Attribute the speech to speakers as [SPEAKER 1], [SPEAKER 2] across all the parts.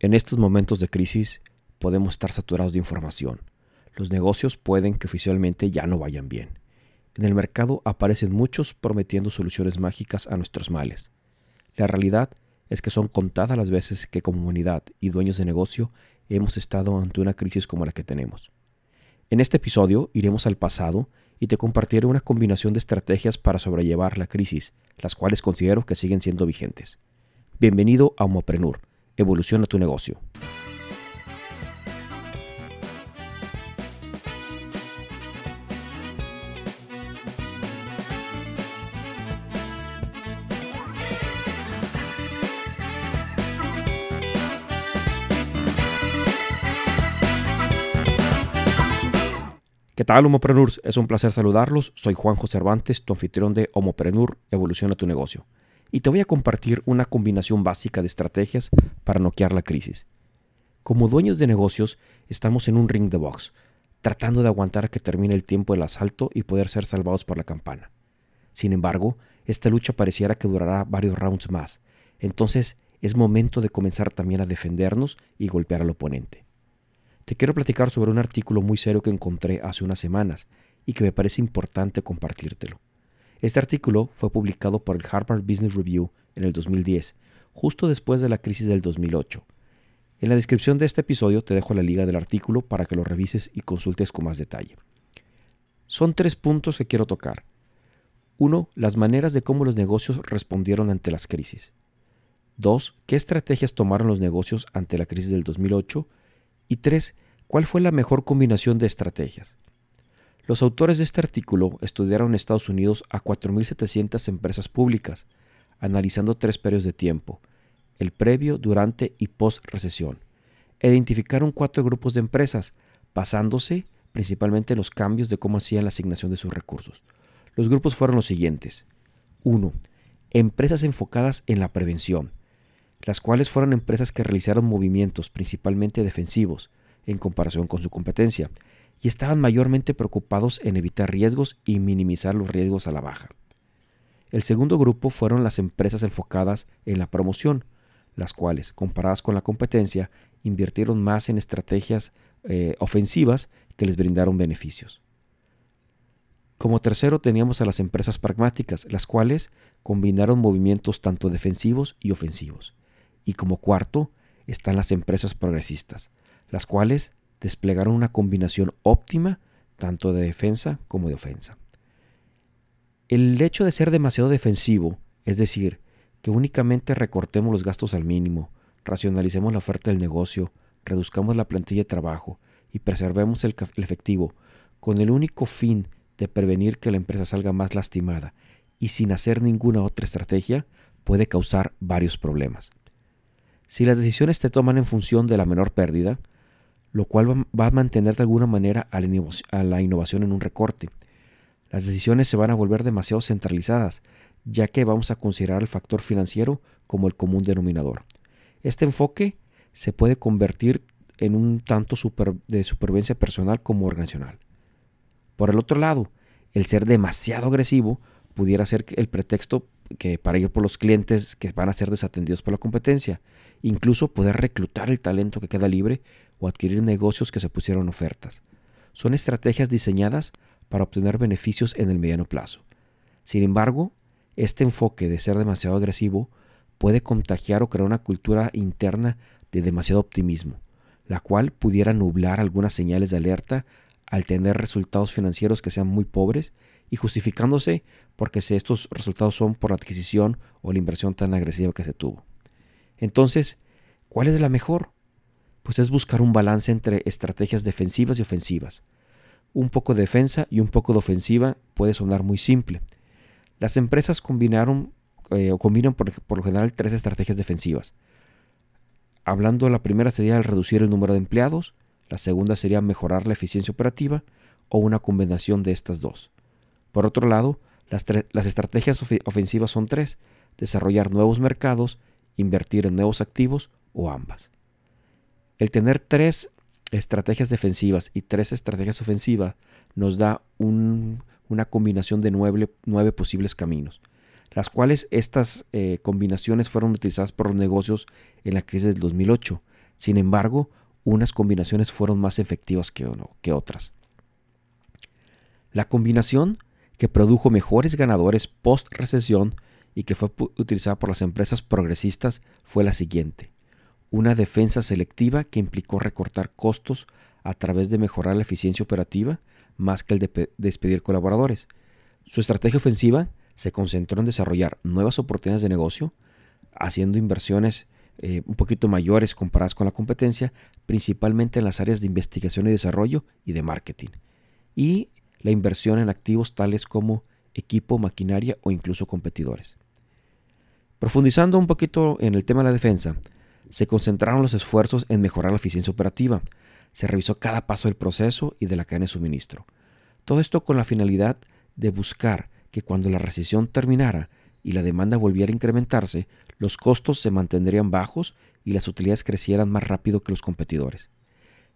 [SPEAKER 1] En estos momentos de crisis podemos estar saturados de información. Los negocios pueden que oficialmente ya no vayan bien. En el mercado aparecen muchos prometiendo soluciones mágicas a nuestros males. La realidad es que son contadas las veces que como humanidad y dueños de negocio hemos estado ante una crisis como la que tenemos. En este episodio iremos al pasado y te compartiré una combinación de estrategias para sobrellevar la crisis, las cuales considero que siguen siendo vigentes. Bienvenido a Homoprenur Evoluciona tu negocio. ¿Qué tal, Homoprenurs? Es un placer saludarlos. Soy Juanjo Cervantes, tu anfitrión de Homoprenur Evoluciona tu negocio y te voy a compartir una combinación básica de estrategias para noquear la crisis. Como dueños de negocios, estamos en un ring de box, tratando de aguantar a que termine el tiempo del asalto y poder ser salvados por la campana. Sin embargo, esta lucha pareciera que durará varios rounds más, entonces es momento de comenzar también a defendernos y golpear al oponente. Te quiero platicar sobre un artículo muy serio que encontré hace unas semanas y que me parece importante compartírtelo. Este artículo fue publicado por el Harvard Business Review en el 2010, justo después de la crisis del 2008. En la descripción de este episodio te dejo la liga del artículo para que lo revises y consultes con más detalle. Son tres puntos que quiero tocar. Uno, Las maneras de cómo los negocios respondieron ante las crisis. Dos, ¿Qué estrategias tomaron los negocios ante la crisis del 2008? Y tres, ¿Cuál fue la mejor combinación de estrategias? Los autores de este artículo estudiaron en Estados Unidos a 4.700 empresas públicas, analizando tres periodos de tiempo, el previo, durante y post-recesión. Identificaron cuatro grupos de empresas, basándose principalmente en los cambios de cómo hacían la asignación de sus recursos. Los grupos fueron los siguientes. 1. Empresas enfocadas en la prevención, las cuales fueron empresas que realizaron movimientos principalmente defensivos en comparación con su competencia, y estaban mayormente preocupados en evitar riesgos y minimizar los riesgos a la baja. El segundo grupo fueron las empresas enfocadas en la promoción, las cuales, comparadas con la competencia, invirtieron más en estrategias eh, ofensivas que les brindaron beneficios. Como tercero teníamos a las empresas pragmáticas, las cuales combinaron movimientos tanto defensivos y ofensivos. Y como cuarto están las empresas progresistas, las cuales desplegaron una combinación óptima tanto de defensa como de ofensa. El hecho de ser demasiado defensivo, es decir, que únicamente recortemos los gastos al mínimo, racionalicemos la oferta del negocio, reduzcamos la plantilla de trabajo y preservemos el, efectivo con el único fin de prevenir que la empresa salga más lastimada y sin hacer ninguna otra estrategia, puede causar varios problemas. Si las decisiones te toman en función de la menor pérdida, lo cual va a mantener de alguna manera a la innovación en un recorte. Las decisiones se van a volver demasiado centralizadas, ya que vamos a considerar el factor financiero como el común denominador. Este enfoque se puede convertir en un tanto de supervivencia personal como organizacional. Por el otro lado, el ser demasiado agresivo pudiera ser el pretexto que para ir por los clientes que van a ser desatendidos por la competencia, incluso poder reclutar el talento que queda libre o adquirir negocios que se pusieron ofertas. Son estrategias diseñadas para obtener beneficios en el mediano plazo. Sin embargo, este enfoque de ser demasiado agresivo puede contagiar o crear una cultura interna de demasiado optimismo, la cual pudiera nublar algunas señales de alerta al tener resultados financieros que sean muy pobres y justificándose porque estos resultados son por la adquisición o la inversión tan agresiva que se tuvo. Entonces, ¿cuál es la mejor? Pues es buscar un balance entre estrategias defensivas y ofensivas. Un poco de defensa y un poco de ofensiva puede sonar muy simple. Las empresas combinaron eh, o combinan por, lo general tres estrategias defensivas. Hablando, la primera sería el reducir el número de empleados, la segunda sería mejorar la eficiencia operativa o una combinación de estas dos. Por otro lado, las estrategias ofensivas son tres, desarrollar nuevos mercados, invertir en nuevos activos o ambas. El tener tres estrategias defensivas y tres estrategias ofensivas nos da una combinación de nueve, posibles caminos, las cuales estas eh, combinaciones fueron utilizadas por los negocios en la crisis del 2008, Sin embargo, unas combinaciones fueron más efectivas que, otras. La combinación que produjo mejores ganadores post-recesión y que fue utilizada por las empresas progresistas fue la siguiente. Una defensa selectiva que implicó recortar costos a través de mejorar la eficiencia operativa más que el de despedir colaboradores. Su estrategia ofensiva se concentró en desarrollar nuevas oportunidades de negocio, haciendo inversiones eh, un poquito mayores comparadas con la competencia, principalmente en las áreas de investigación y desarrollo y de marketing. Y la inversión en activos tales como equipo, maquinaria o incluso competidores. Profundizando un poquito en el tema de la defensa, se concentraron los esfuerzos en mejorar la eficiencia operativa. Se revisó cada paso del proceso y de la cadena de suministro. Todo esto con la finalidad de buscar que cuando la recesión terminara y la demanda volviera a incrementarse, los costos se mantendrían bajos y las utilidades crecieran más rápido que los competidores.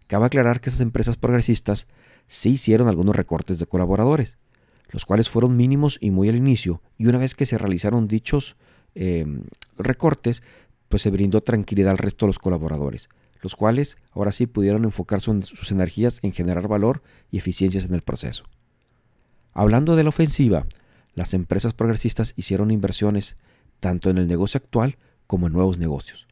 [SPEAKER 1] Cabe aclarar que esas empresas progresistas sí hicieron algunos recortes de colaboradores, los cuales fueron mínimos y muy al inicio, y una vez que se realizaron dichos em, recortes, pues se brindó tranquilidad al resto de los colaboradores, los cuales ahora sí pudieron enfocar sus energías en generar valor y eficiencias en el proceso. Hablando de la ofensiva, las empresas progresistas hicieron inversiones tanto en el negocio actual como en nuevos negocios.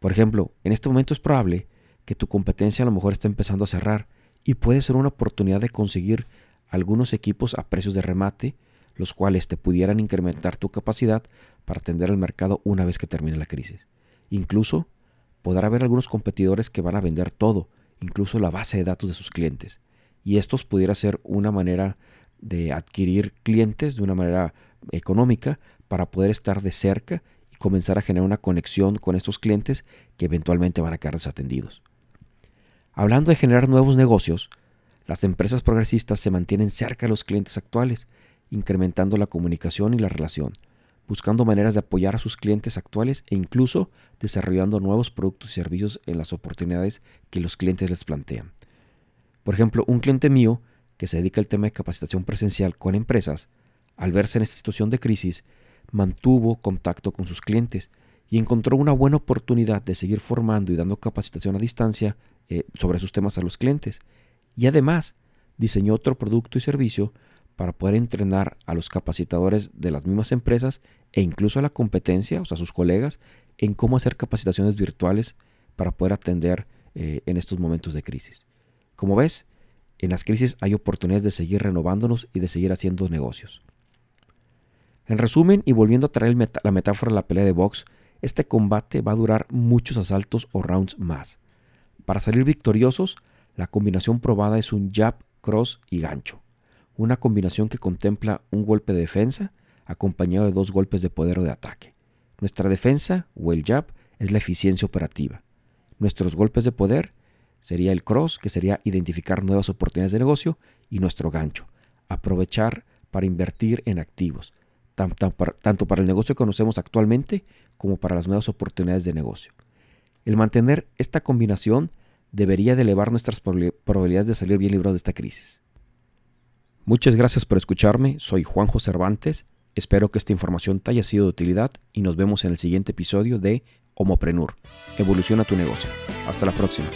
[SPEAKER 1] Por ejemplo, en este momento es probable que tu competencia a lo mejor esté empezando a cerrar y puede ser una oportunidad de conseguir algunos equipos a precios de remate, los cuales te pudieran incrementar tu capacidad para atender al mercado una vez que termine la crisis. Incluso podrá haber algunos competidores que van a vender todo, incluso la base de datos de sus clientes. Y estos pudiera ser una manera de adquirir clientes de una manera económica para poder estar de cerca y comenzar a generar una conexión con estos clientes que eventualmente van a quedar desatendidos. Hablando de generar nuevos negocios, las empresas progresistas se mantienen cerca de los clientes actuales, incrementando la comunicación y la relación, buscando maneras de apoyar a sus clientes actuales e incluso desarrollando nuevos productos y servicios en las oportunidades que los clientes les plantean. Por ejemplo, un cliente mío que se dedica al tema de capacitación presencial con empresas, al verse en esta situación de crisis, mantuvo contacto con sus clientes y encontró una buena oportunidad de seguir formando y dando capacitación a distancia eh, sobre sus temas a los clientes. Y además diseñó otro producto y servicio para poder entrenar a los capacitadores de las mismas empresas e incluso a la competencia, o sea, a sus colegas, en cómo hacer capacitaciones virtuales para poder atender eh, en estos momentos de crisis. Como ves, en las crisis hay oportunidades de seguir renovándonos y de seguir haciendo negocios. En resumen, y volviendo a traer la metáfora de la pelea de box, este combate va a durar muchos asaltos o rounds más. Para salir victoriosos, la combinación probada es un jab, cross y gancho. Una combinación que contempla un golpe de defensa acompañado de dos golpes de poder o de ataque. Nuestra defensa o el jab es la eficiencia operativa. Nuestros golpes de poder sería el cross, que sería identificar nuevas oportunidades de negocio, y nuestro gancho, aprovechar para invertir en activos, tanto para el negocio que conocemos actualmente como para las nuevas oportunidades de negocio. El mantener esta combinación debería de elevar nuestras probabilidades de salir bien librados de esta crisis. Muchas gracias por escucharme, soy Juanjo Cervantes, espero que esta información te haya sido de utilidad y nos vemos en el siguiente episodio de Homoprenur, evoluciona tu negocio. Hasta la próxima.